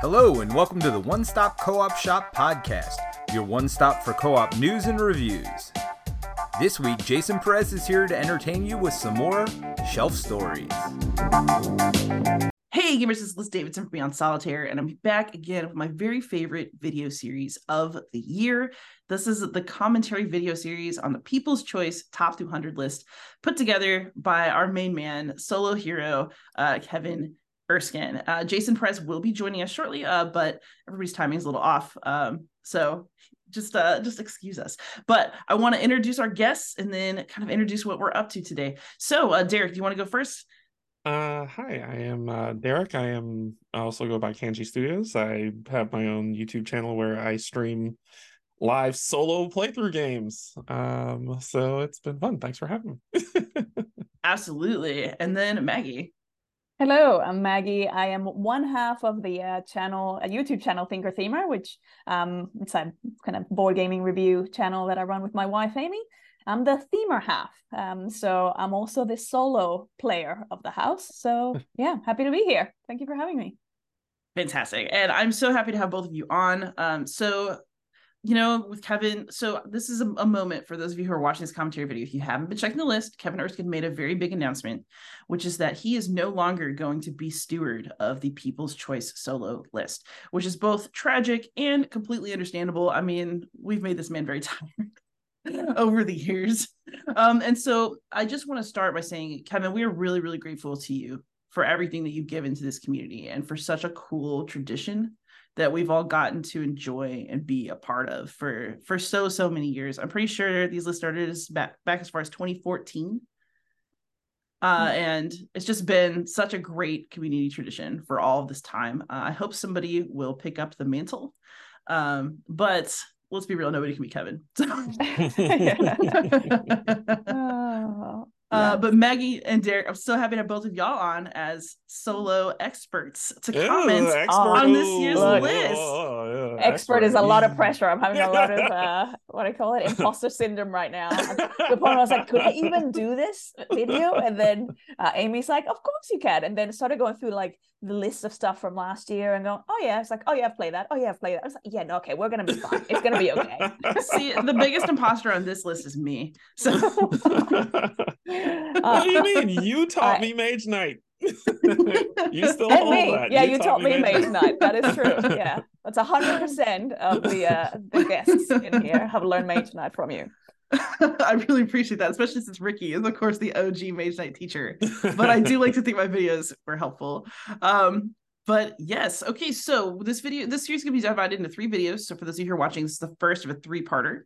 Hello, and welcome to the One Stop Co op Shop podcast, your one stop for co op news and reviews. This week, Jason Perez is here to entertain you with some more shelf stories. Hey gamers, this is Liz Davidson from Beyond Solitaire, and I'm back again with my very favorite video series of the year. This is the commentary video series on the People's Choice Top 200 list, put together by our main man, solo hero, uh, Kevin Erskine. Uh, Jason Perez will be joining us shortly, uh, but everybody's timing is a little off. Um, so just uh just excuse us but i want to introduce our guests and then kind of introduce what we're up to today so uh derrick do you want to go first uh, hi, I am uh, Derrick. I am I also go by Canje Studios. I have my own YouTube channel where I stream live solo playthrough games. Um, so it's been fun. Thanks for having me. absolutely and then maggie Hello, I'm Maggie. I am one half of the uh, channel, a YouTube channel, Thinker Themer, which um, it's a kind of board gaming review channel that I run with my wife Amy. I'm the themer half, um, so I'm also the solo player of the house. So yeah, happy to be here. Thank you for having me. fantastic and i'm so happy to have both of you on um so you know with kevin so this is a, a moment for those of you who are watching this commentary video if you haven't been checking the list kevin erskine made a very big announcement which is that he is no longer going to be steward of the people's choice solo list which is both tragic and completely understandable. I mean we've made this man very tired over the years. Um and so i just want to start by saying kevin we are really really grateful to you for everything that you've given to this community and for such a cool tradition that we've all gotten to enjoy and be a part of for for so so many years. I'm pretty sure these lists started as back back as far as 2014. Uh, and it's just been such a great community tradition for all of this time. Uh, I hope somebody will pick up the mantle. Um, but let's be real, nobody can be Kevin. Oh, Uh, yeah. but Maggie and Derrick, I'm so happy to have both of y'all on as solo experts to Ew, comment expert. on this year's Ooh, list. oh, yeah, expert is a lot of pressure. I'm having a lot of uh, what do I call it, imposter syndrome right now. At the point I was like, could I even do this video? And then uh, Amy's like, of course you can. And then started going through like the list of stuff from last year and going, oh yeah, it's like, oh yeah, I've played that. Oh yeah, I've played that. I was like, yeah, no, okay, we're gonna be fine. It's gonna be okay. See, the biggest imposter on this list is me. So what do you mean? You taught I- me Mage Knight. you still and hold me. that. Yeah, you, taught me Mage Knight. That is true. Yeah, that's hundred percent of the uh, the guests in here have learned Mage Knight from you. I really appreciate that, especially since Ricky is, of course, the OG Mage Knight teacher. But I do like to think my videos were helpful. Um, but yes, okay. So this video, this series is gonna be divided into three videos. So for those of you who are watching, this is the first of a three-parter.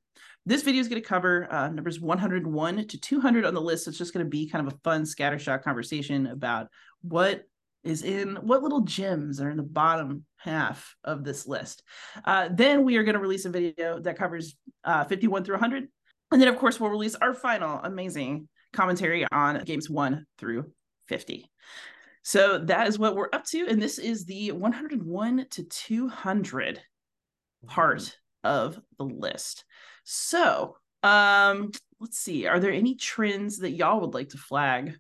This video is going to cover uh, numbers 101 to 200 on the list. So it's just going to be kind of a fun scattershot conversation about what is in what little gems are in the bottom half of this list. Uh, then we are going to release a video that covers uh, 51 through 100. And then, of course, we'll release our final amazing commentary on games one through 50. So that is what we're up to. And this is the 101 to 200 part of the list. So, um, let's see. Are there any trends that y'all would like to flag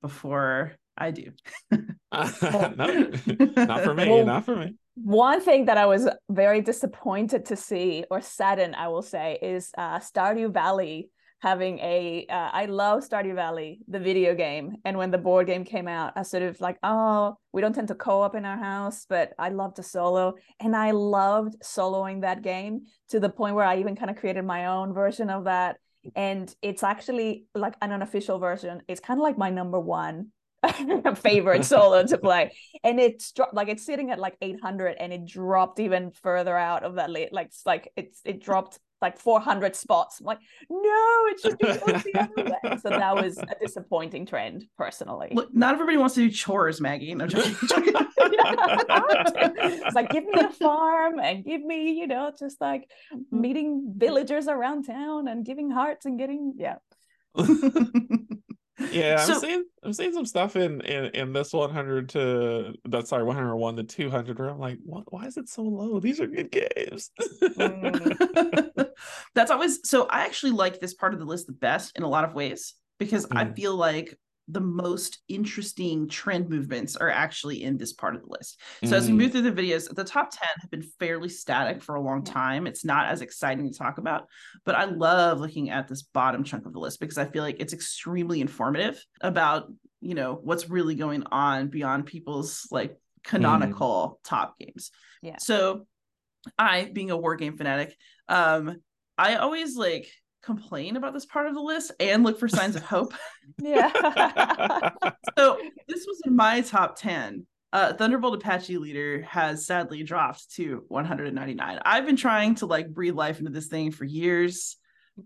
before I do? no, not for me. Well, not for me. One thing that I was very disappointed to see, or saddened, I will say, is uh, Stardew Valley having a. Uh, I love Stardew Valley, the video game, and when the board game came out, I sort of like, oh, we don't tend to co-op in our house, but I love to solo, and I loved soloing that game to the point where I even kind of created my own version of that, and it's actually like an unofficial version. It's kind of like my number one favorite solo to play. And it's dropped like it's sitting at like 800 and it dropped even further out of that list like it's like it's it dropped like 400 spots. I'm like no it should be towards the other way so that was a disappointing trend personally. Look, not everybody wants to do chores, Maggie. No, I'm joking. it's like give me a farm and give me you know just like mm-hmm. meeting villagers around town and giving hearts and getting yeah Yeah, I'm seeing I'm seeing some stuff in in in this 100 to that's sorry 101 to 200 where I'm like, what? Why is it so low? These are good games. That's always so. I actually like this part of the list the best in a lot of ways because I Mm. feel like the most interesting trend movements are actually in this part of the list. So mm. as we move through the videos, the top 10 have been fairly static for a long time. It's not as exciting to talk about, but I love looking at this bottom chunk of the list because I feel like it's extremely informative about, you know, what's really going on beyond people's like canonical mm. top games. Yeah. So I, being a war game fanatic, um, I always like complain about this part of the list and look for signs of hope. yeah. so this was in my top 10. Uh, Thunderbolt Apache Leader has sadly dropped to 199. I've been trying to like breathe life into this thing for years.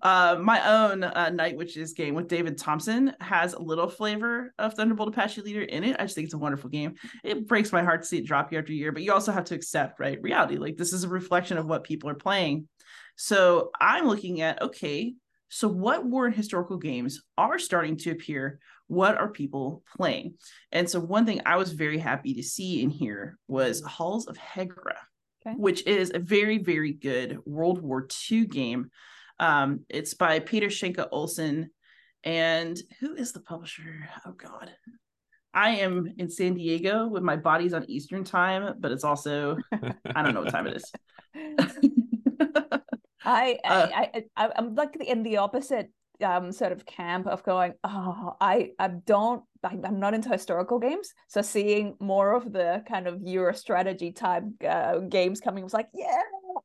Uh, my own uh, Night Witches game with David Thompson has a little flavor of Thunderbolt Apache Leader in it. I just think it's a wonderful game. It breaks my heart to see it drop year after year, but you also have to accept, right, reality. Like this is a reflection of what people are playing. So I'm looking at okay, so what war and historical games are starting to appear? What are people playing? And so one thing I was very happy to see in here was Halls of Hegra, okay. which is a very very good World War II game. Um, it's by Peter Schenke Olsen. And who is the publisher? Oh God. I am in San Diego with my body's on Eastern time, but it's also I don't know what time it is. I, uh, I, I I'm like in the opposite um sort of camp of going oh i i don't i'm not into historical games. So seeing more of the kind of euro strategy type uh, games coming was like yeah.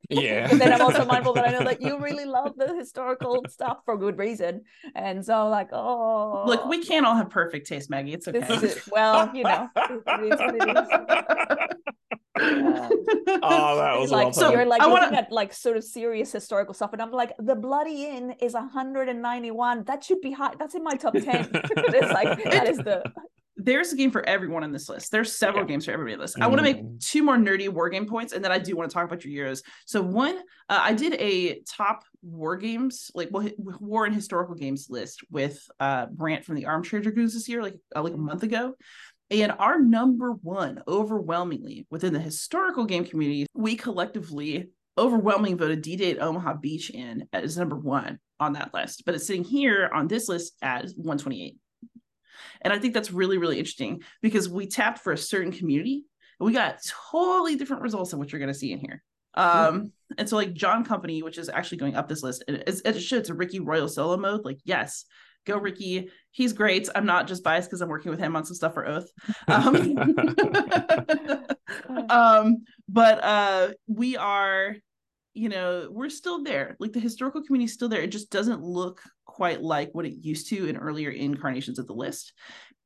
Yeah. And then i'm also mindful that i know that you really love the historical stuff for good reason. And so like oh look we can't all have perfect taste maggie. It's okay. is, well you know it is it is oh, that was like awesome. so you're like I looking wanna... at like sort of serious historical stuff, and I'm like, the Bloody Inn is 191. That should be high. That's in my top 10. it's like that is the there's a game for everyone on this list. There's several yeah. games for everybody on this. Mm. I want to make two more nerdy war game points, and then I do want to talk about your Euros. So one, uh, I did a top war games, like war and historical games list with uh, Brant from the Armchair Dragoons this year, like uh, like a month ago. And our number one, overwhelmingly within the historical game community, we collectively overwhelmingly voted D-Day at Omaha Beach in as number one on that list, but it's sitting here on this list as 128. And I think that's really, really interesting because we tapped for a certain community and we got totally different results than what you're going to see in here. Um, and so like John Company, which is actually going up this list, it, it, it should, it's a Ricky Royal solo mode. Like, yes, go Ricky. He's great. I'm not just biased because I'm working with him on some stuff for Oath. Um, um, but uh, we are, you know, we're still there. Like the historical community is still there. It just doesn't look quite like what it used to in earlier incarnations of the list.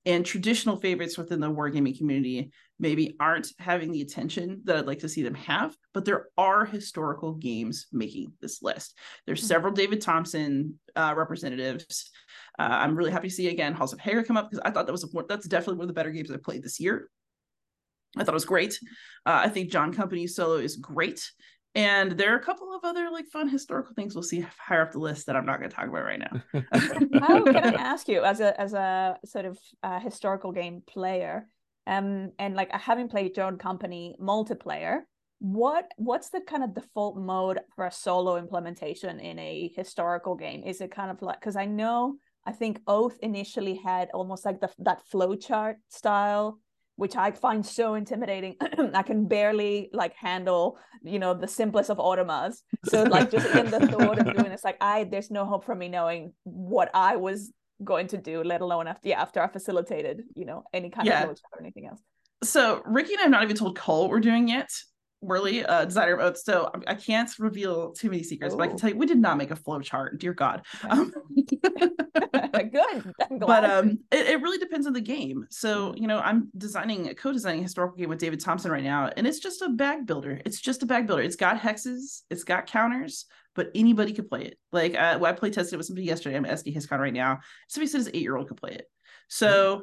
And traditional favorites within the wargaming community maybe aren't having the attention that I'd like to see them have, but there are historical games making this list. There's hmm. several David Thompson uh, representatives. Uh, I'm really happy to see again Halls of Hegra come up because I thought that was a, that's definitely one of the better games I played this year. I thought it was great. Uh, I think John Company solo is great. And there are a couple of other like fun historical things we'll see higher up the list that I'm not going to talk about right now. How can I ask you, as a as a sort of uh, historical game player, um, and like having played John Company multiplayer, what what's the kind of default mode for a solo implementation in a historical game? Is it kind of like because I know I think Oath initially had almost like the, that flowchart style, which I find so intimidating. I can barely like handle, you know, the simplest of automas. So like just in the thought of doing this, like I there's no hope for me knowing what I was going to do, let alone after yeah, after I facilitated, you know, any kind yeah. of flowchart or anything else. So Ricky and I have not even told Cole what we're doing yet. Wehrle, uh, designer of Oath. So I can't reveal too many secrets, Ooh. but I can tell you we did not make a flow chart. Dear God. Um, Good. But um, it, it really depends on the game. So mm. you know, I'm designing, co-designing a historical game with David Thompson right now, and it's just a bag builder. It's just a bag builder. It's got hexes, it's got counters, but anybody could play it. Like uh, well, I play tested it with somebody yesterday. I'm SDHistCon right now. Somebody says eight year old could play it. So mm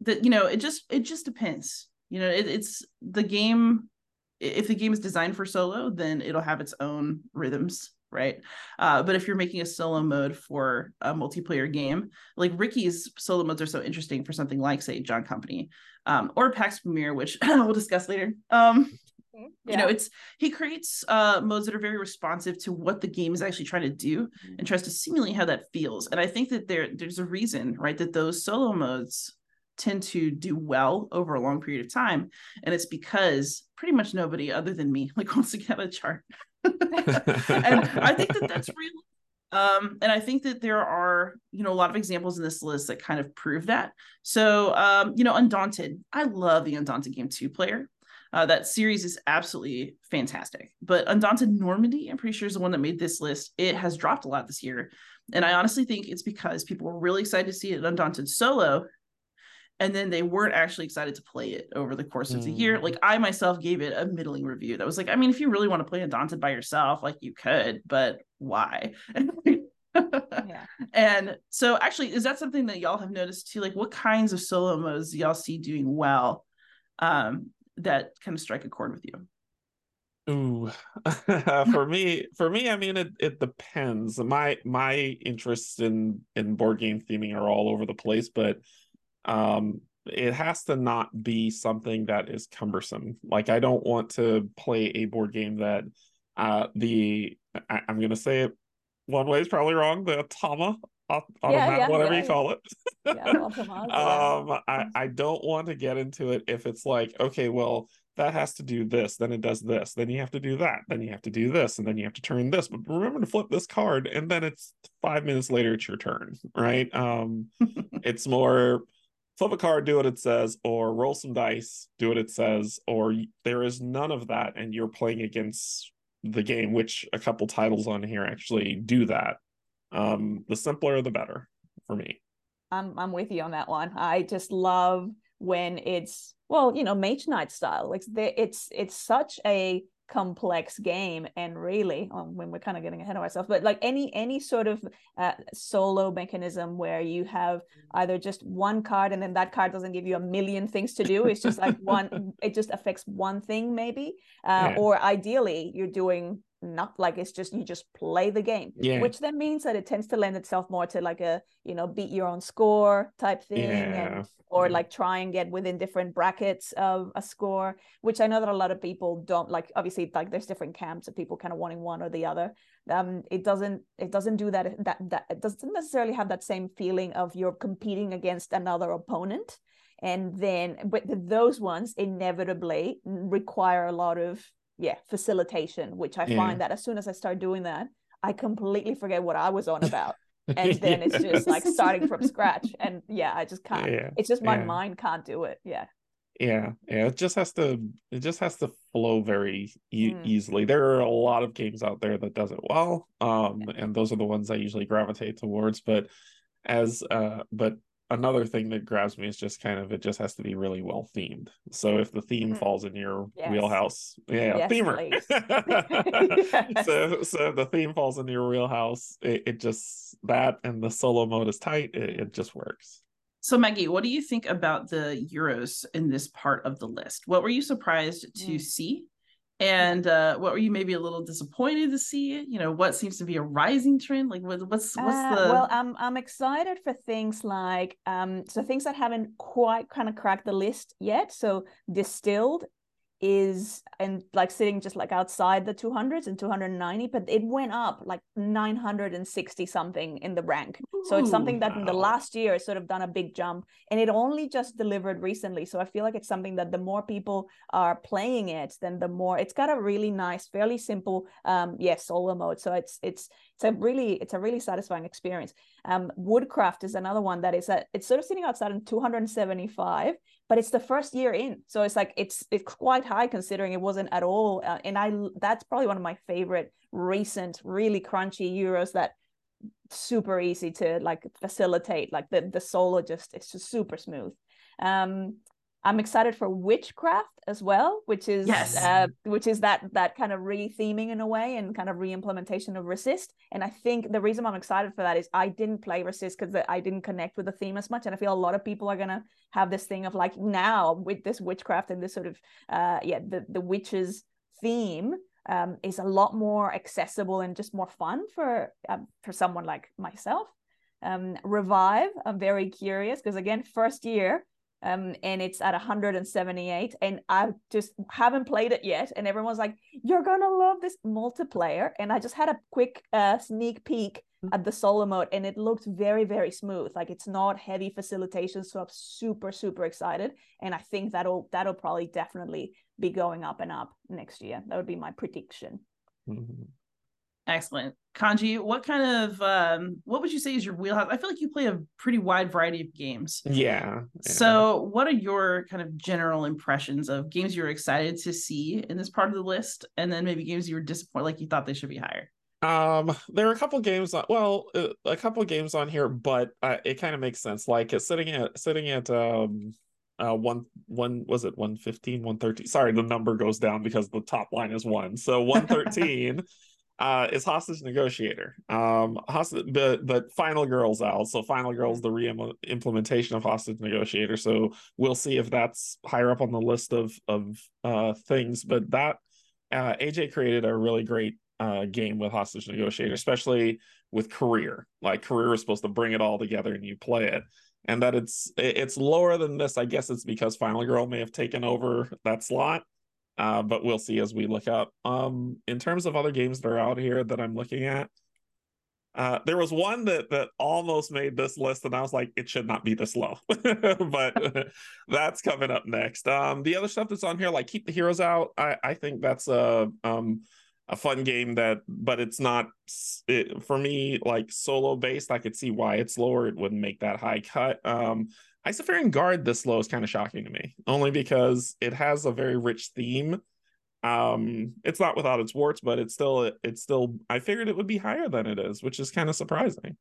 that you know, it just it just depends. You know, it, it's the game if the game is designed for solo, then it'll have its own rhythms, right? Uh, but if you're making a solo mode for a multiplayer game, like Ricky's solo modes are so interesting for something like, say, John Company um, or Pax Pamir, which we'll discuss later. Um, yeah. you know it's he creates uh modes that are very responsive to what the game is actually trying to do mm-hmm. and tries to simulate how that feels and i think that there there's a reason right that those solo modes tend to do well over a long period of time and it's because pretty much nobody other than me like wants to get a chart and i think that that's real um, and I think that there are, you know, a lot of examples in this list that kind of prove that. So, um, you know, Undaunted, I love the Undaunted game two player. Uh, that series is absolutely fantastic. But Undaunted Normandy, I'm pretty sure is the one that made this list. It has dropped a lot this year. And I honestly think it's because people were really excited to see it Undaunted solo. And then they weren't actually excited to play it over the course of the year. Like I myself gave it a middling review that was like, I mean, if you really want to play Undaunted by yourself, like you could, but why? yeah. And so actually, is that something that y'all have noticed too? Like what kinds of solo modes y'all see doing well? Um, that kind of strike a chord with you? Ooh, for me, for me, I mean, it it depends. My my interests in in board game theming are all over the place, but um, it has to not be something that is cumbersome. Like I don't want to play a board game that uh the I, am gonna say it one way is probably wrong. The Automa automat, yeah, yeah, whatever yeah, you call it. um, I, I don't want to get into it if it's like, okay, well, that has to do this, then it does this, then you have to do that, then you have to do this, and then you have to turn this. But remember to flip this card, and then it's five minutes later, it's your turn, right? Um, it's more flip a card, do what it says, or roll some dice, do what it says, or there is none of that, and you're playing against the game, which a couple titles on here actually do that. Um, the simpler, the better for me. I'm I'm with you on that one. I just love when it's well, you know, Mage Knight style. Like it's it's such a complex game and really um, when we're kind of getting ahead of ourselves but like any any sort of uh, solo mechanism where you have either just one card and then that card doesn't give you a million things to do it's just like one it just affects one thing maybe uh, yeah. or ideally you're doing not like it's just you just play the game yeah. which then means that it tends to lend itself more to like a you know beat your own score type thing yeah. and or like try and get within different brackets of a score which i know that a lot of people don't like obviously like there's different camps of people kind of wanting one or the other um it doesn't it doesn't do that that that it doesn't necessarily have that same feeling of you're competing against another opponent and then but those ones inevitably require a lot of yeah facilitation which i yeah. find that as soon as i start doing that i completely forget what i was on about and then it's just like starting from scratch and yeah i just can't yeah. it's just my yeah. mind can't do it yeah yeah yeah it just has to it just has to flow very e- mm. easily there are a lot of games out there that does it well um and those are the ones i usually gravitate towards but as uh but another thing that grabs me is just kind of it just has to be really well themed. So if the theme mm-hmm. falls in your yes. wheelhouse, yeah, yes, themer. so so the theme falls in your wheelhouse, it, it, just that and the solo mode is tight. It, it just works. So Maggie, what do you think about the Euros in this part of the list? What were you surprised to mm. see? And uh, what were you maybe a little disappointed to see? You know what seems to be a rising trend? Like what, what's what's uh, the well i'm i'm excited for things like um so things that haven't quite kind of cracked the list yet so distilled is and like sitting just like outside the 200s and 290 but it went up like 960 something in the rank. Ooh, so it's something that wow. in the last year sort of done a big jump and it only just delivered recently. So i feel like it's something that the more people are playing it then the more it's got a really nice fairly simple um yes yeah, solo mode. So it's it's it's a really it's a really satisfying experience um woodcraft is another one that is a, it's sort of sitting outside in 275 but it's the first year in. So it's like it's it's quite high considering it wasn't at all uh, and i that's probably one of my favorite recent really crunchy euros that super easy to like facilitate like the the solo just it's just super smooth. Um I'm excited for Witchcraft as well, which is yes. uh, which is that that kind of re-theming in a way and kind of re-implementation of Resist. And I think the reason I'm excited for that is I didn't play Resist because I didn't connect with the theme as much, and I feel a lot of people are gonna have this thing of like now with this witchcraft and this sort of uh, yeah the the witches theme um, is a lot more accessible and just more fun for um, for someone like myself. Um, Revive, I'm very curious because again, first year um, and it's at 178 and i just haven't played it yet and everyone's like you're gonna love this multiplayer and i just had a quick uh, sneak peek at the solo mode and it looked very very smooth like it's not heavy facilitation so i'm super super excited and i think that'll that'll probably definitely be going up and up next year. That would be my prediction. Mhm. Excellent. Canje, what kind of um what would you say is your wheelhouse? I feel like you play a pretty wide variety of games. Yeah. yeah. So, what are your kind of general impressions of games you're excited to see in this part of the list, and then maybe games you were disappointed, like you thought they should be higher? Um, there are a couple games on, well, uh, a couple games on here, but uh, it kind of makes sense. Like it's sitting at sitting at um uh one one was it 115 113 sorry the number goes down because the top line is one so 113 uh is hostage negotiator. Um hostage but but final girls out. So final girls the re-implementation of hostage negotiator. So we'll see if that's higher up on the list of of uh things. But that uh aj created a really great uh game with hostage negotiator especially with career. Like career is supposed to bring it all together and you play it. And that it's it's lower than this. I guess it's because final girl may have taken over that slot uh, but we'll see as we look up. Um in terms of other games that are out here that i'm looking at uh there was one that that almost made this list and i was like it should not be this low. But that's coming up next. Um the other stuff that's on here like keep the heroes out i i think that's a um a fun game that but it's not it, for me like solo based i could see why it's lower. It wouldn't make that high cut. Um isofarian guard this low is kind of shocking to me only because it has a very rich theme. Um it's not without its warts but it's still it's still i figured it would be higher than it is which is kind of surprising.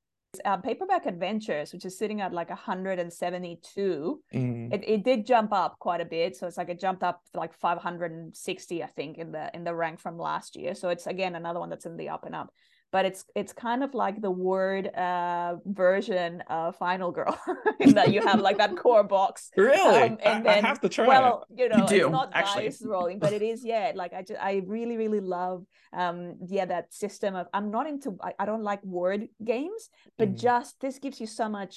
Uh, paperback adventures which is sitting at like 172 Mm. it, it did jump up quite a bit so it's like it jumped up like 560 i think in the in the rank from last year. So it's again another one that's in the up and up but it's it's kind of like the word uh version of final girl in that you have like that core box really Um, and I, I then- have to try well you know do, it's not actually. dice rolling but it is yeah like i just i really really love um yeah that system of i'm not into i, I don't like word games but Mhm. just this gives you so much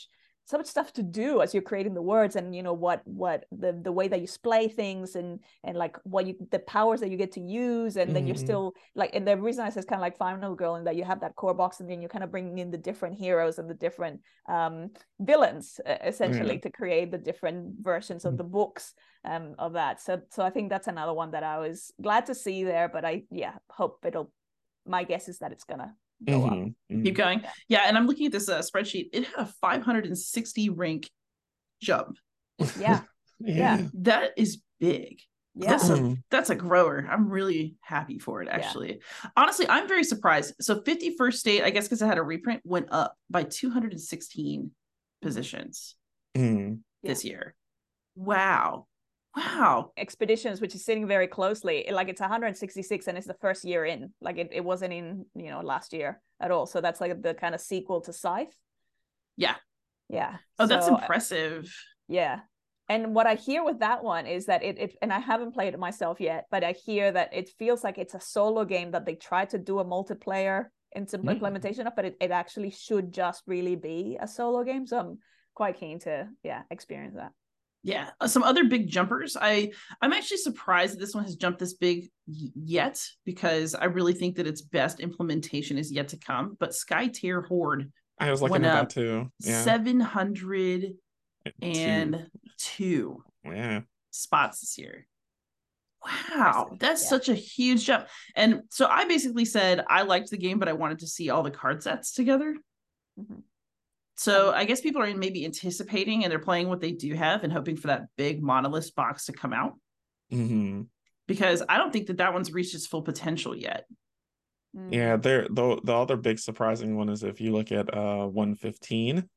so much stuff to do as you're creating the words and you know what what the the way that you splay things and and like what you the powers that you get to use and then you're Mhm. still like and the reason i say it's kind of like final girl and that you have that core box and then you're kind of bringing in the different heroes and the different um villains uh, essentially to create the different versions of Mm. the books um of that so so i think that's another one that i was glad to see there but i yeah hope it'll my guess is that it's gonna go up Mhm, mhm. Keep going. Yeah. Yeah, and I'm looking at this uh, spreadsheet. It had a 560 rank jump. yeah yeah That is big. yeah That's a Mhm. that's a grower. I'm really happy for it. Yeah. Actually, honestly, I'm very surprised. So 51st state, I guess, because it had a reprint, went up by 216 positions. Yeah. this year. Wow, wow. expeditions which is sitting very closely like it's 166 and it's the first year in like it, it wasn't in you know last year at all so that's like the kind of sequel to scythe Yeah. yeah Oh, that's So, uh, impressive. yeah and what i hear with that one is that it, it and i haven't played it myself yet but i hear that it feels like it's a solo game that they tried to do a multiplayer Mm. implementation of but it, it actually should just really be a solo game so i'm quite keen to yeah experience that Yeah, Uh, some other big jumpers. I I'm actually surprised that this one has jumped this big y- yet because I really think that its best implementation is yet to come. But Sky Tear Horde, I was looking went at up that too. Yeah. seven hundred and Two. two yeah. spots this year. Wow, that's yeah. such a huge jump. And so I basically said I liked the game, but I wanted to see all the card sets together. Mhm. So I guess people are maybe anticipating and they're playing what they do have and hoping for that big monolith box to come out hmm because I don't think that that one's reached its full potential yet. Mm. Yeah. There. The the other big surprising one is if you look at uh 115,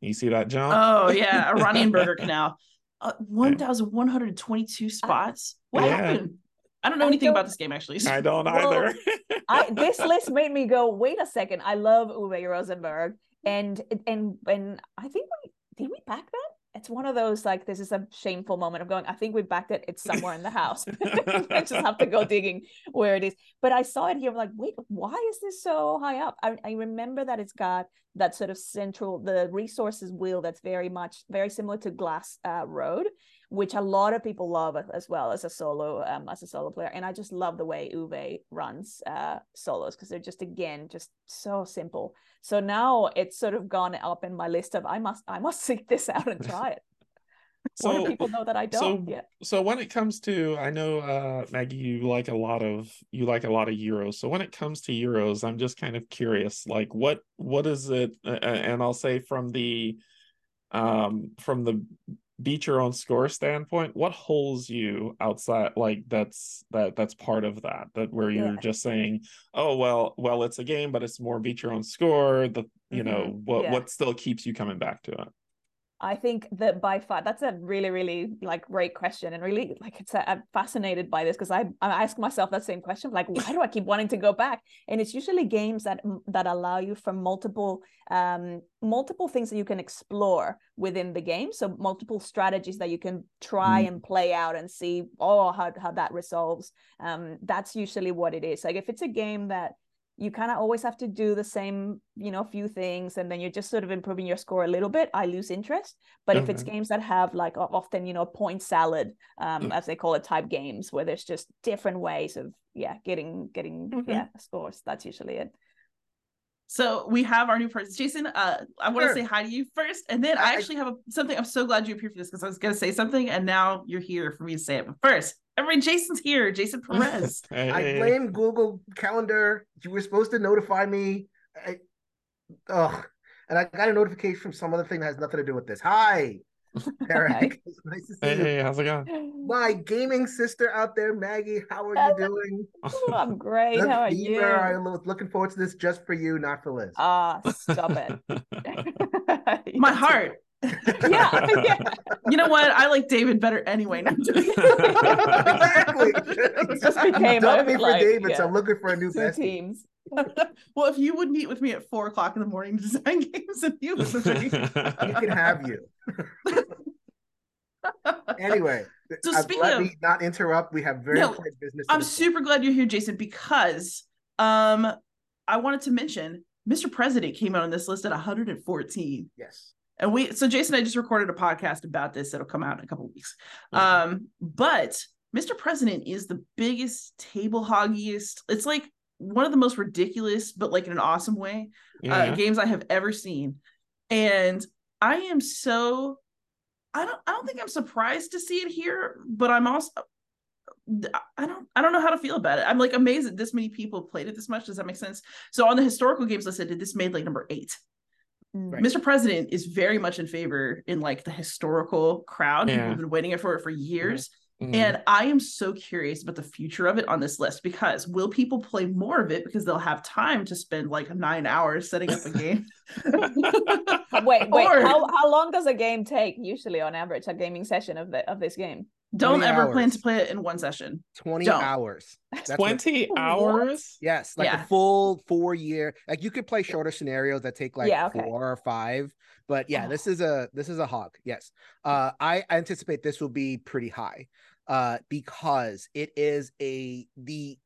you see that jump. Oh yeah, Iranian Burger Canal, uh, one thousand one hundred twenty-two spots. What Yeah. happened? I don't know I anything don't- about this game actually. I don't Well, either. I this list made me go, wait a second. I love Uwe Rosenberg. And and and I think we did we back that? it's one of those like this is a shameful moment of going i think we backed it it's somewhere in the house i just have to go digging where it is but i saw it here i'm like wait why is this so high up I, I remember that it's got that sort of central the resources wheel that's very much very similar to glass uh, road which a lot of people love as well as a solo um, as a solo player. And i just love the way uwe runs uh, solos because they're just again just so simple. So now it's sort of gone up in my list of i must i must seek this out and try it. So people know that i don't so, yeah so when it comes to i know uh maggie you like a lot of you like a lot of euros. So when it comes to euros i'm just kind of curious like what what is it uh, and i'll say from the um from the beat your own score standpoint what holds you outside like that's that that's part of that that where you're yeah. just saying oh well well it's a game but it's more beat your own score the you mm-hmm. know what yeah. what still keeps you coming back to it I think that by far that's a really, really like great question, and really like it's a, I'm fascinated by this because I I ask myself that same question, like why do I keep wanting to go back? And it's usually games that that allow you for multiple um multiple things that you can explore within the game, so multiple strategies that you can try mm. and play out and see oh how how that resolves. Um, that's usually what it is. Like if it's a game that you kind of always have to do the same you know few things and then you're just sort of improving your score a little bit i lose interest but mm-hmm. if it's games that have like often you know point salad um, mm-hmm. as they call it type games where there's just different ways of yeah getting getting mm-hmm. yeah scores that's usually it so we have our new person, Jason. Uh, I want to sure. say hi to you first, and then I, I actually have a, something. I'm so glad you appeared for this because I was going to say something, and now you're here for me to say it. But first, every Jason's here. Jason Perez. hey. I blame Google Calendar. You were supposed to notify me. I, ugh, and I got a notification from some other thing that has nothing to do with this. Hi. Eric, nice to see hey, you. Hey, how's it going? My gaming sister out there, Maggie, how are you doing? I'm great. how are you? I was looking forward to this just for you, not for Liz. Ah, uh, stop it. My heart. Yeah, yeah. You know what? I like David better anyway. exactly. it just became a, me for like, David, yeah. so I'm looking for a new Two bestie. teams. well, if you would meet with me at four o'clock in the morning to design games, and you would you can have you. anyway, so uh, speaking let of, me not interrupt. We have very no, important business. I'm super glad you're here, Jason, because um, I wanted to mention Mr. President came out on this list at 114. Yes. And we so Jason I just recorded a podcast about this that'll come out in a couple weeks. Mm-hmm. Um, but Mr. President is the biggest table hoggiest. It's like one of the most ridiculous, but like in an awesome way, uh, yeah. uh, games I have ever seen. And I am so I don't I don't think I'm surprised to see it here, but I'm also I don't I don't know how to feel about it. I'm like amazed that this many people played it this much. Does that make sense? So on the historical games list, I did this made like number eight. Right. Mr. President is very much in favor in like the historical crowd. Yeah. People have been waiting for it for years. Mm-hmm. And I am so curious about the future of it on this list because will people play more of it because they'll have time to spend like nine hours setting up a game? wait, wait, or, how, how long does a game take usually on average, a gaming session of the of this game? Don't ever hours. plan to play it in one session. 20 Don't. hours. That's 20 what, hours? Yes, like yeah. a full four year. Like you could play shorter scenarios that take like yeah, okay. four or five. But yeah, oh. this is a this is a hog. Yes. Uh I anticipate this will be pretty high. Uh because it is a the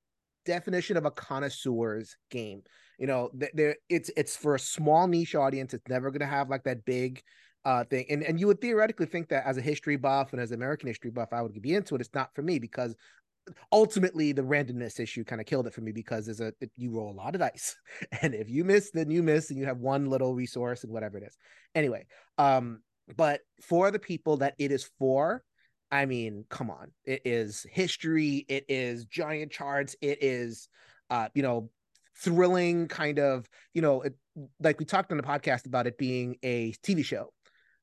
definition of a connoisseur's game. You know, there it's it's for a small niche audience. It's never gonna have like that big uh thing and and you would theoretically think that as a history buff and as an american history buff i would be into it it's not for me because ultimately the randomness issue kind of killed it for me because there's a you roll a lot of dice and if you miss then you miss and you have one little resource and whatever it is. Anyway um but for the people that it is for i mean come on it is history it is giant charts it is uh you know thrilling kind of you know it, like we talked on the podcast about it being a tv show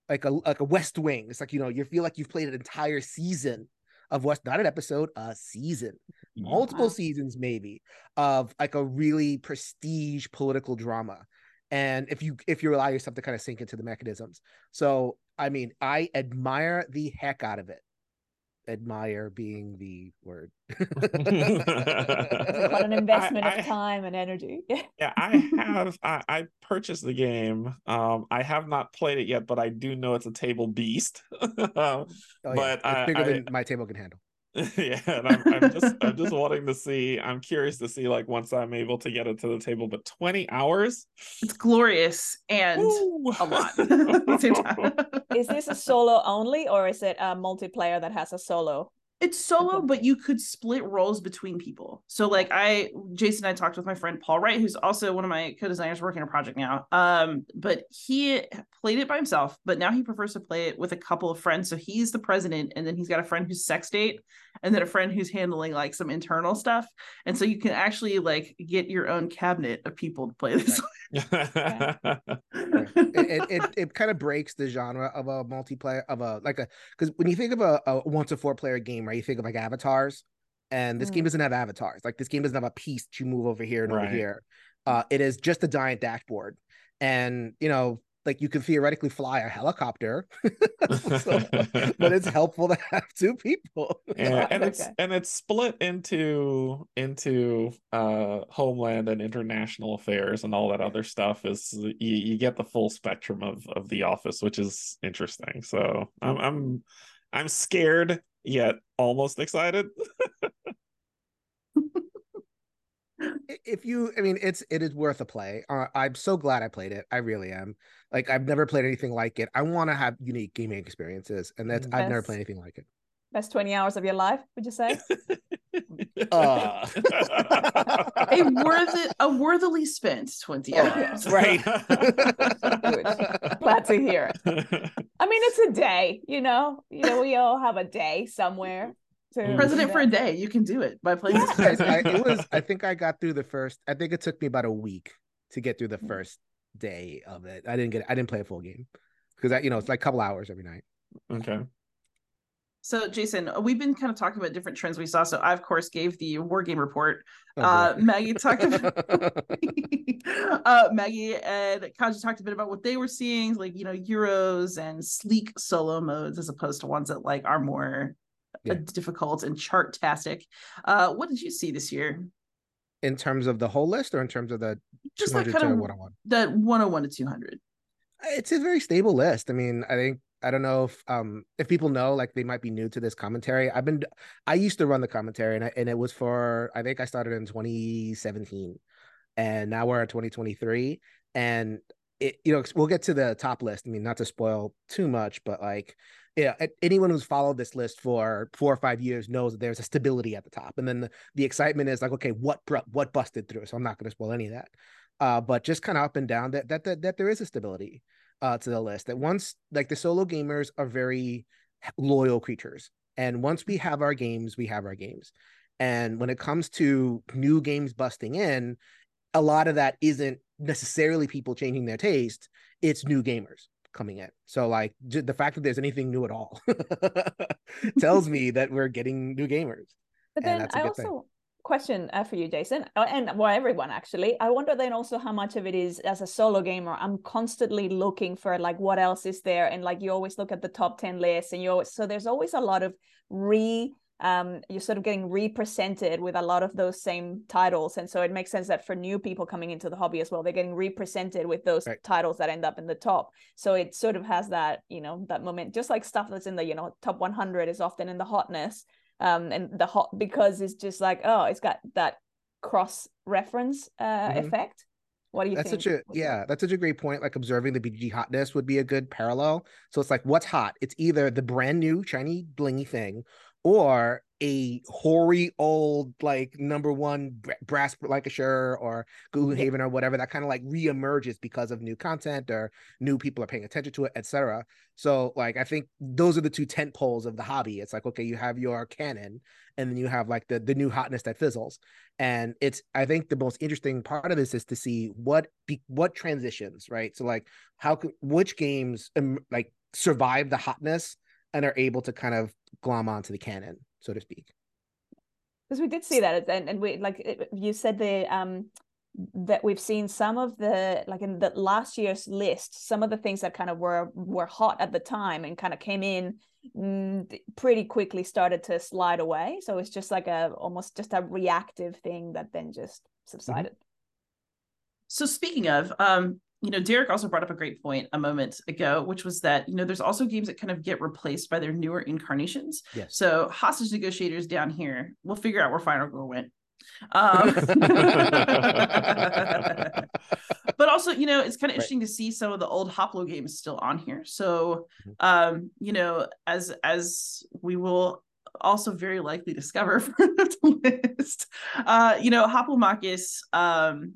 like a like a West Wing. It's like you know you feel like you've played an entire season of West, not an episode, a season, multiple wow. seasons maybe of like a really prestige political drama. And if you if you allow yourself to kind of sink into the mechanisms, so I mean, I admire the heck out of it. Admire being the word. what an investment I, of time and energy. yeah, I have. I, I, purchased the game. Um, I have not played it yet, but I do know it's a table beast. oh, yeah. But it's bigger than my table can handle. yeah, and I'm, I'm just I'm just wanting to see. I'm curious to see like once I'm able to get it to the table. But 20 hours, it's glorious and Ooh. a lot. is this a solo only, or is it a multiplayer that has a solo? It's solo, but you could split roles between people. So like I Jason I talked with my friend Paul Wright, who's also one of my co-designers working on a project now. Um, but he played it by himself, but now he prefers to play it with a couple of friends. So he's the president, and then he's got a friend who's sex date, and then a friend who's handling like some internal stuff. And so you can actually like get your own cabinet of people to play this. Right. it, it, it, it kind of breaks the genre of a multiplayer of a like a because when you think of a, a one to four player game right? You think of like avatars, and this mm. game doesn't have avatars. Like this game doesn't have a piece to move over here and right. over here. Uh, it is just a giant dashboard, and you know, like you can theoretically fly a helicopter, so, but it's helpful to have two people. and, and it's and it's split into into uh homeland and international affairs and all that other stuff. Is you, you get the full spectrum of of the office, which is interesting. So I'm I'm I'm scared yet almost excited. If you i mean it's it is worth a play uh, i'm so glad i played it i really am like i've never played anything like it i want to have unique gaming experiences and that's best, i've never played anything like it. best 20 hours of your life would you say? Uh. a worth it a worthily spent 20 hours. right. Glad to hear it. I mean it's a day you know? You know we all have a day somewhere to president for a day you can do it by playing this I, it was i think i got through the first i think it took me about a week to get through the mm. first day of it i didn't get i didn't play a full game because I, you know it's like a couple hours every night okay so, Jason, we've been kind of talking about different trends we saw. So, I of course gave the war game report. Oh, uh, Maggie talked about uh, Maggie and Canje talked a bit about what they were seeing, like you know, Euros and sleek solo modes, as opposed to ones that like are more yeah. difficult and chart-tastic. Uh, what did you see this year? In terms of the whole list, or in terms of the just like kind of 101? The 101 to 200. It's a very stable list. I mean, I think I don't know if um if people know like they might be new to this commentary. I've been I used to run the commentary and I, and it was for I think I started in 2017 and now we're at 2023 and it you know we'll get to the top list. I mean not to spoil too much but like yeah, anyone who's followed this list for four or five years knows that there's a stability at the top, and then the, the excitement is like, okay, what what busted through? So I'm not going to spoil any of that, uh, but just kind of up and down that, that that that there is a stability uh, to the list. That once like the solo gamers are very loyal creatures, and once we have our games, we have our games. And when it comes to new games busting in, a lot of that isn't necessarily people changing their taste; it's new gamers coming in. So like j- the fact that there's anything new at all tells me that we're getting new gamers. But then I also thing question uh, for you, Jason, uh, and well, everyone actually. I wonder then also how much of it is as a solo gamer. I'm constantly looking for like what else is there, and like you always look at the top ten list, and you always so there's always a lot of re. Um, you're sort of getting represented with a lot of those same titles, and so it makes sense that for new people coming into the hobby as well, they're getting represented with those right. titles that end up in the top. So it sort of has that, you know, that moment, just like stuff that's in the you know top 100 is often in the hotness um and the hot because it's just like oh it's got that cross reference uh mm-hmm. effect what do you that's think? such a yeah that's such a great point like observing the bg hotness would be a good parallel so it's like what's hot it's either the brand new shiny blingy thing or a hoary old like number one brass Lancashire or Gloomhaven or whatever that kind of like reemerges because of new content or new people are paying attention to it, etc. So like I think those are the two tent poles of the hobby. It's like okay, you have your canon, and then you have like the the new hotness that fizzles. And it's I think the most interesting part of this is to see what be, what transitions right. So like how which games um, like survive the hotness and are able to kind of glom onto the canon, so to speak. Because we did see that, and, and we like you said the um that we've seen some of the like in the last year's list some of the things that kind of were were hot at the time and kind of came in mm, pretty quickly started to slide away so it's just like a almost just a reactive thing that then just mm-hmm. subsided so speaking of um you know derrick also brought up a great point a moment ago which was that you know there's also games that kind of get replaced by their newer incarnations yes. so hostage negotiators down here we'll figure out where final girl went um, but also, you know, it's kind of interesting right. to see some of the old Hoplo games still on here. So, mm-hmm. um, you know, as as we will also very likely discover for the list, uh, you know, Hoplomachus, um,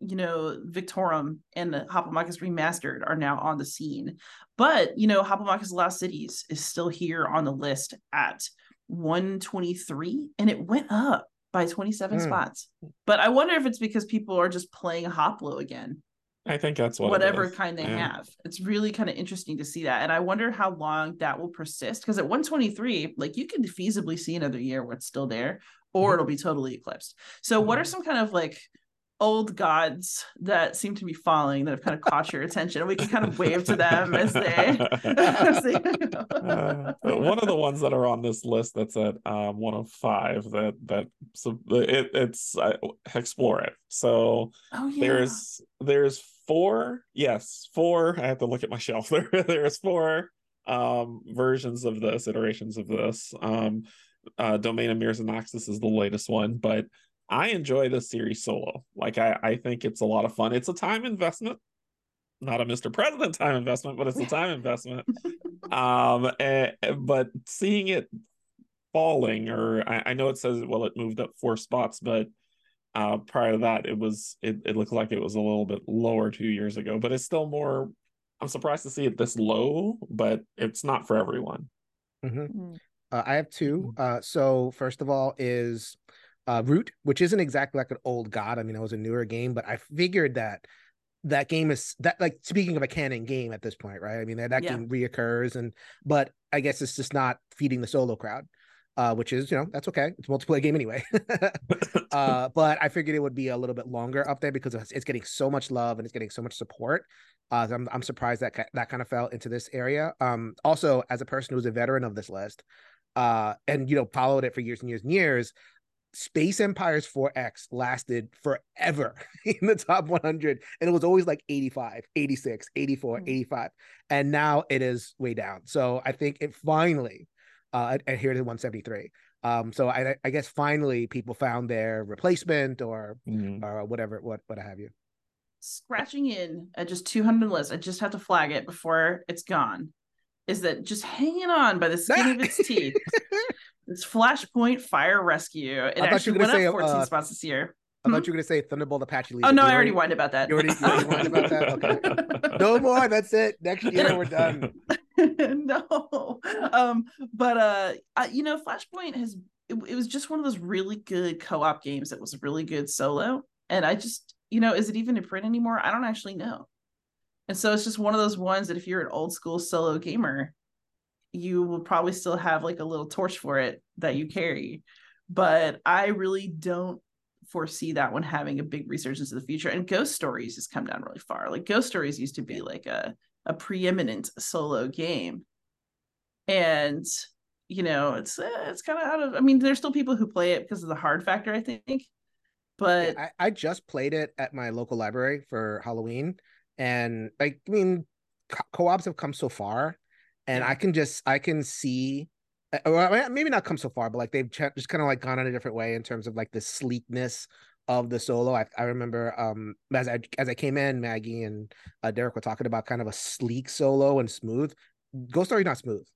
you know, Victorum and the Hoplomachus Remastered are now on the scene. But, you know, Hoplomachus Lost Cities is still here on the list at 123 and it went up by 27 mm. spots. But I wonder if it's because people are just playing Hoplo again. I think that's what whatever kind they yeah. have. It's really kind of interesting to see that. And I wonder how long that will persist. Because at 123, like you can feasibly see another year where it's still there, or mm-hmm. it'll be totally eclipsed. So, mm-hmm. what are some kind of like old gods that seem to be falling that have kind of caught your attention. We can kind of wave to them as they. as they uh, one of the ones that are on this list that's at um, one of five that that so it, it's uh, explore it. So oh, yeah. there's there's four yes four. I have to look at my shelf. There there's four um versions of this iterations of this. Um, uh, Domain of Mirrors and Noxus is the latest one, but I enjoy this series solo. Like I, I think it's a lot of fun. It's a time investment, not a Mr. President time investment, but it's a time investment. Um, and, eh, but seeing it falling, or I, I, know it says well, it moved up four spots, but uh, prior to that, it was it, it looked like it was a little bit lower two years ago. But it's still more. I'm surprised to see it this low, but it's not for everyone. Mm-hmm. Mm. Uh, I have two. Mm-hmm. Uh, so first of all, is uh, Root, which isn't exactly like an old god. I mean, it was a newer game, but I figured that that game is that like speaking of a canon game at this point, right? I mean, that, that yeah. game reoccurs, and but I guess it's just not feeding the solo crowd. Uh, which is you know that's okay it's a multiplayer game anyway uh, but i figured it would be a little bit longer up there because it's getting so much love and it's getting so much support uh, I'm, I'm surprised that that kind of fell into this area um, also as a person who's a veteran of this list uh, and you know followed it for years and years and years Space Empires 4X lasted forever in the top 100 and it was always like 85, 86, 84, mm-hmm. 85 and now it is way down. So I think it finally uh adhered to 173. Um so I I guess finally people found their replacement or mm-hmm. or whatever what what have you. Scratching in at just 200 list. I just have to flag it before it's gone. Is that just hanging on by the skin of its teeth? It's Flashpoint Fire Rescue. I thought it actually went say, up 14 uh, spots this year. I hmm? thought you were going to say Thunderbolt Apache Leader. Oh, no, I already whined about that. You already, you already whined about that? Okay. no more. That's it. Next year, we're done. no. Um, but, uh, uh, you know, Flashpoint has, it, it was just one of those really good co op games that was really good solo. And I just, you know, is it even in print anymore? I don't actually know. And so it's just one of those ones that if you're an old school solo gamer, you will probably still have like a little torch for it that you carry. But I really don't foresee that one having a big resurgence in the future. And Ghost Stories has come down really far. Like Ghost Stories used to be like a a preeminent solo game, and you know it's eh, it's kind of out of. I mean, there's still people who play it because of the hard factor. I think, but yeah, I, I just played it at my local library for Halloween, and like I mean, co-ops have come so far and I can just I can see uh, or maybe not come so far, but like they've just kind of like gone in a different way in terms of like the sleekness of the solo. I, I remember um as I as I came in, Maggie and uh, Derrick were talking about kind of a sleek solo and smooth. Ghost Story not smooth.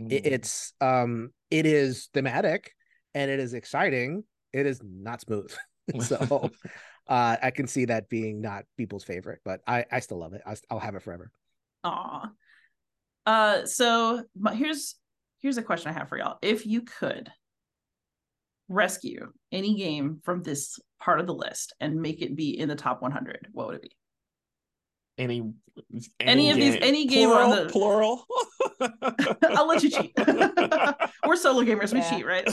Mm. It, it's um it is thematic and it is exciting. It is not smooth. so uh I can see that being not people's favorite, but I I still love it. I, will have it forever. Aw. Uh, so here's here's a question I have for y'all. If you could rescue any game from this part of the list and make it be in the top 100, what would it be? Any any, any of these any game plural, on the plural. I'll let you cheat. We're solo gamers, we cheat, right?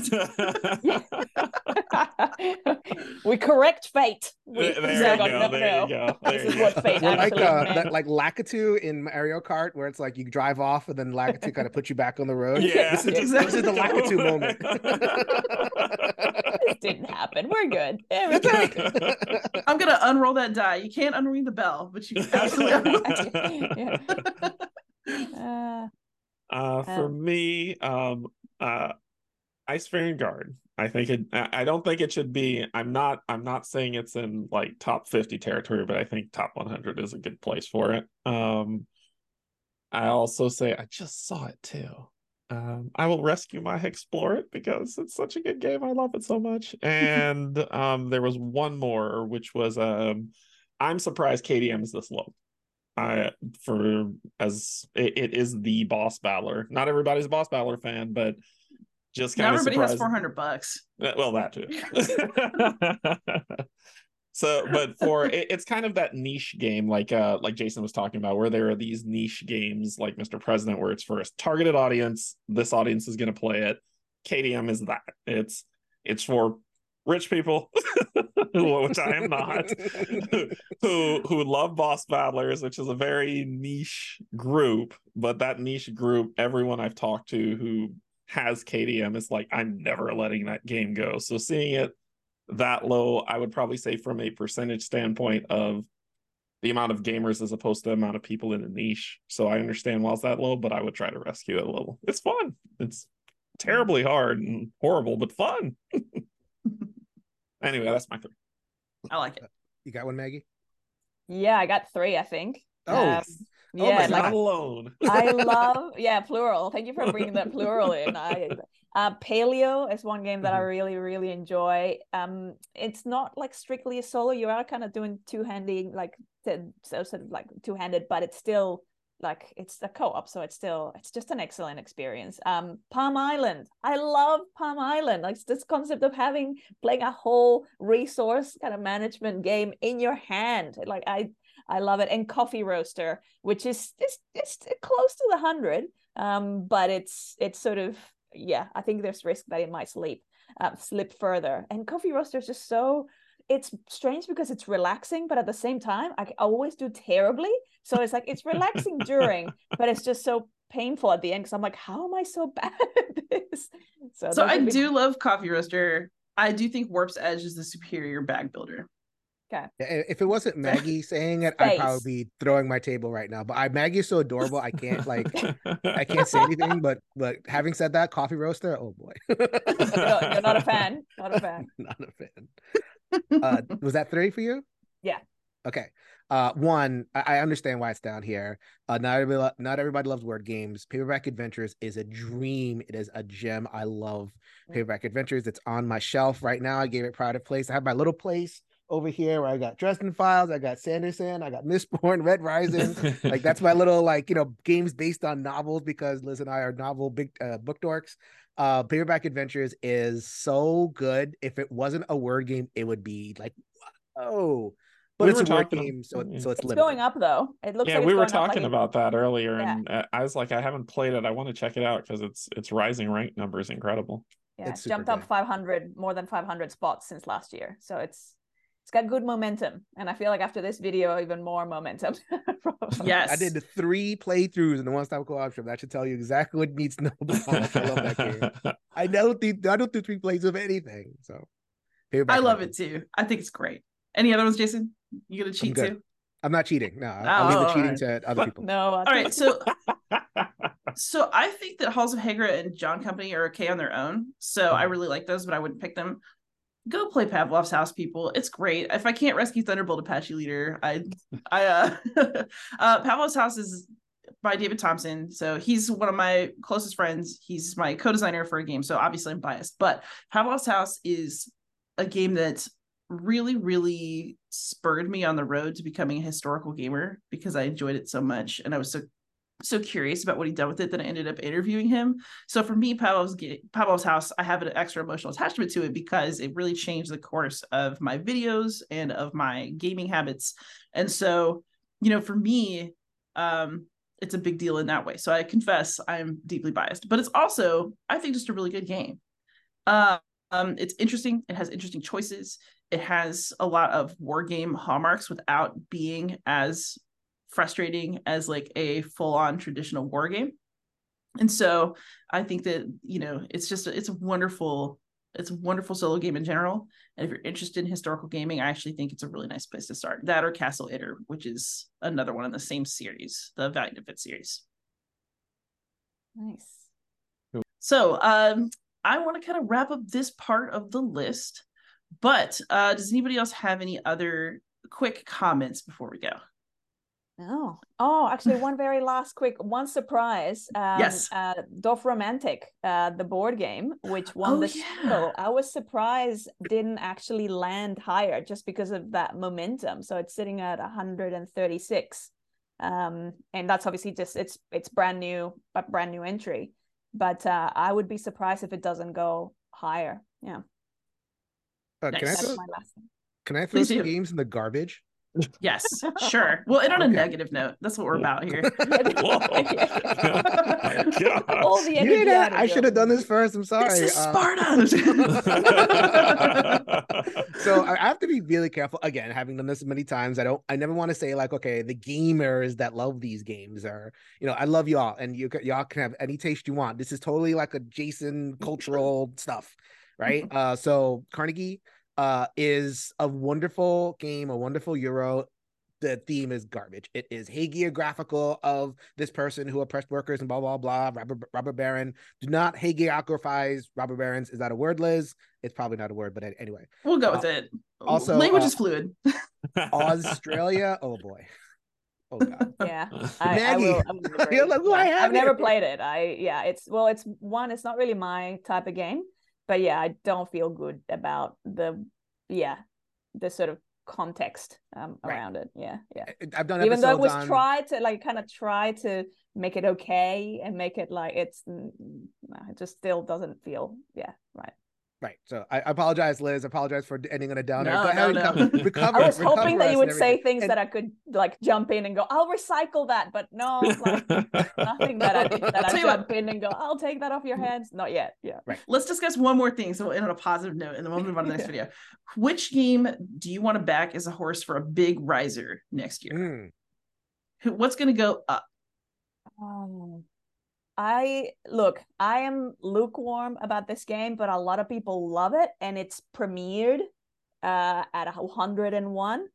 we correct fate. We, there, there you go. There you go. There this is what fate well, like uh, that, like Lakitu in Mario Kart, where it's like you drive off and then Lakitu kind of puts you back on the road. Yeah, this is, exactly. this is the Lakitu moment. this didn't happen. We're good. Right. I'm gonna unroll that die. You can't unring the bell, but you absolutely. yeah. Uh, uh, for um, me, um, uh, Ice Vanguard. I think it. I don't think it should be. I'm not. I'm not saying it's in like top 50 territory, but I think top 100 is a good place for it. Um, I also say I just saw it too. Um, I will rescue my explore it because it's such a good game. I love it so much. And um, there was one more, which was um, I'm surprised KDM is this low. I for as it, it is the boss battler. Not everybody's a boss battler fan, but just kind of everybody surprised. has 400 bucks. Well, that too. so, but for it, it's kind of that niche game, like uh, like Jason was talking about, where there are these niche games like Mr. President, where it's for a targeted audience. This audience is going to play it. KDM is that. It's it's for rich people, which I am not, who who love boss battlers, which is a very niche group. But that niche group, everyone I've talked to who has KDM is like, I'm never letting that game go. So seeing it that low, I would probably say from a percentage standpoint of the amount of gamers as opposed to the amount of people in the niche. So I understand why it's that low, but I would try to rescue it a little. It's fun. It's terribly hard and horrible, but fun. anyway, that's my three. I like it. You got one, Maggie? Yeah, I got three, I think. Oh, um, Oh yeah, like alone. I love yeah plural. Thank you for bringing that plural in. I uh, Paleo is one game that mm-hmm. I really really enjoy. Um, it's not like strictly a solo. You are kind of doing two handing like so sort of like two handed, but it's still like it's a co-op so it's still it's just an excellent experience um palm island i love palm island like this concept of having playing a whole resource kind of management game in your hand like i I love it. And Coffee Roaster, which is it's, it's close to the hundred, um, but it's it's sort of yeah. I think there's risk that it might slip uh, slip further. And Coffee Roaster is just so it's strange because it's relaxing, but at the same time, I always do terribly. So it's like it's relaxing during, but it's just so painful at the end because I'm like, how am I so bad at this? So, so I do love Coffee Roaster. I do think Warp's Edge is the superior bag builder. Okay. If it wasn't Maggie saying it, I'd probably be throwing my table right now. But I Maggie's so adorable, I can't like I can't say anything. But but having said that, coffee roaster, oh boy. you're not a fan. Not a fan. not a fan. Uh, was that three for you? Yeah. Okay. Uh, one, I, I understand why it's down here. Uh, not everybody, not everybody loves word games. Paperback Adventures is a dream. It is a gem. I love mm. Paperback Adventures. It's on my shelf right now. I gave it pride of place. I have my little place over here where I got Dresden Files, I got Sanderson, I got Mistborn, Red Rising. like that's my little like you know games based on novels because Liz and I are novel big uh, book dorks. Uh, Paperback Adventures is so good. If it wasn't a word game, it would be like oh. But we it's a word game, so it, so it's, it's going up though. It looks yeah. Like we were talking like about that earlier, yeah. and uh, I was like, I haven't played it. I want to check it out because it's it's rising rank numbers incredible. Yeah, it's, it's jumped good. up 500, more than 500 spots since last year. So it's it's got good momentum and i feel like after this video even more momentum. Yes. I did three playthroughs in the one stop co-op shop. That should tell you exactly what needs to know about i love that game. I don't do i don't do three plays of anything so. I love it too. I think it's great. Any other ones jason? You gonna cheat too? I'm not cheating. No i'll, oh, leave the cheating right. to other people. No all right so so i think that halls of hegra and john company are okay on their own so i mm-hmm. really like those but i wouldn't pick them go play Pavlov's House, people. It's great. If I can't rescue Thunderbolt Apache Leader, I, I, uh, uh, Pavlov's House is by David Thompson. So he's one of my closest friends. He's my co-designer for a game. So obviously I'm biased, but Pavlov's House is a game that really, really spurred me on the road to becoming a historical gamer because I enjoyed it so much and I was so so curious about what he done with it that I ended up interviewing him. So for me, Pavlov's house, I have an extra emotional attachment to it because it really changed the course of my videos and of my gaming habits. And so, you know, for me, um, it's a big deal in that way. So I confess I'm deeply biased, but it's also, I think, just a really good game. Um, it's interesting. It has interesting choices. It has a lot of war game hallmarks without being as frustrating as like a full-on traditional war game. And so I think that you know it's just it's a wonderful it's a wonderful solo game in general. And if you're interested in historical gaming, I actually think it's a really nice place to start. That or Castle Itter, which is another one in the same series, the Valiant Fit series. Nice. So um, I want to kind of wrap up this part of the list. But uh, does anybody else have any other quick comments before we go? Oh, oh, actually, one very last quick one surprise. Um, yes, uh, Dorfromantik, uh, the board game, which won oh, the yeah. I was surprised didn't actually land higher just because of that momentum. So it's sitting at 136, um, and that's obviously just it's it's brand new, a brand new entry. But uh, I would be surprised if it doesn't go higher. Yeah. Uh, nice. Can I throw, can I throw some games in the garbage? Yes, sure. Well, and on okay. a negative note, that's what we're about here. All the you know, I should have done this first. I'm sorry. This is uh, Sparta. so I have to be really careful. Again, having done this many times, I don't. I never want to say like, okay, the gamers that love these games are, you know, I love y'all, and you y'all can have any taste you want. This is totally like a Jason cultural stuff, right? Uh, so Carnegie uh, is a wonderful game, a wonderful Euro. The theme is garbage. It is hagiographical of this person who oppressed workers and blah blah blah. Robert Robber Baron. Do not hagiographize robber barons. Is that a word, Liz? It's probably not a word, but anyway, we'll go uh, with it. Also, language uh, is fluid. Australia. Oh boy. Oh god. Yeah. I, Maggie. I will, You're like, I I've never played it. I yeah, it's well, it's one, it's not really my type of game but yeah, I don't feel good about the yeah the sort of context um, around it. Yeah, yeah. I've done even though it was on... tried to like kind of try to make it okay and make it like it's it just still doesn't feel yeah right. Right. So I, apologize, Liz. I apologize for ending on a downer. No, no, no. Recover, I was hoping that you would say things and, that I could like jump in and go, I'll recycle that, but no, like, nothing that I that I jump in and go, I'll take that off your hands. Not yet. Yeah. Right. Let's discuss one more thing. So we'll end on a positive note, and then we'll move on to the next video. Which game do you want to back as a horse for a big riser next year? Mm. What's going to go up? Um, I look, I am lukewarm about this game, but a lot of people love it and it's premiered uh at 101.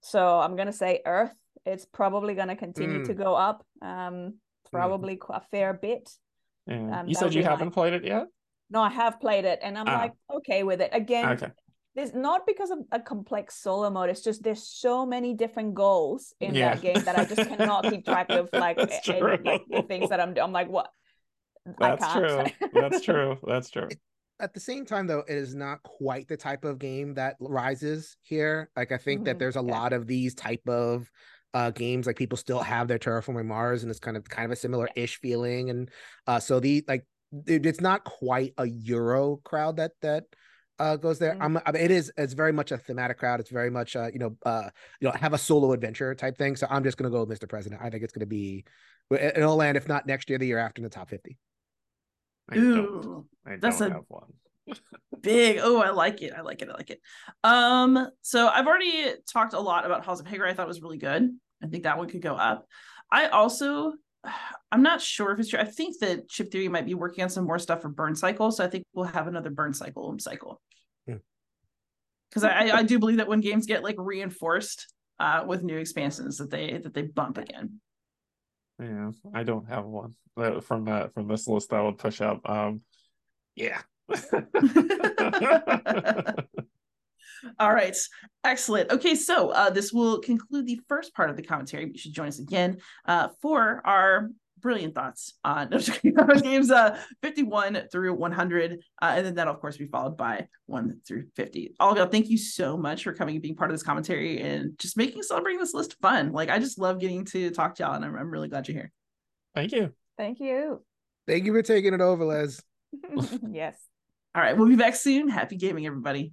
So I'm going to say Earth. It's probably going to continue mm. to go up um probably mm. a fair bit. Yeah. Um, you said you haven't played it yet? No, I have played it and I'm ah. like okay with it. Again, okay there's not because of a complex solo mode it's just there's so many different goals in yeah. that game that i just cannot keep track of like, a, like the things that i'm doing. i'm like what that's true that's true that's true at the same time though it is not quite the type of game that rises here like i think mm-hmm. that there's a yeah. lot of these type of uh, games like people still have their terraforming mars and it's kind of kind of a similar ish feeling and uh, so the like it, it's not quite a euro crowd that that uh, goes there. Mm-hmm. I'm, it is it's very much a thematic crowd. It's very much uh, you know uh, you know have a solo adventure type thing. So I'm just gonna go with Mr. President. I think it's gonna be it'll land if not next year, the year after in the top fifty. I Ooh, I that's a big. Oh, I like it. I like it. I like it. Um, so I've already talked a lot about Halls of Hegra. I thought was really good. I think that one could go up. I also I'm not sure if it's true. I think that Chip Theory might be working on some more stuff for Burn Cycle, so I think we'll have another Burn Cycle cycle. Because hmm. I, I do believe that when games get like reinforced uh, with new expansions, that they that they bump again. Yeah, I don't have one from that from this list. I would push up. Um, yeah. All right, excellent. Okay, so uh, this will conclude the first part of the commentary. You should join us again uh, for our brilliant thoughts on games uh, 51 through 100. Uh, and then that'll, of course, be followed by 1 through 50. Olga, thank you so much for coming and being part of this commentary and just making celebrating this list fun. Like, I just love getting to talk to y'all, and I'm, I'm really glad you're here. Thank you. Thank you. Thank you for taking it over, Les. yes. All right, we'll be back soon. Happy gaming, everybody.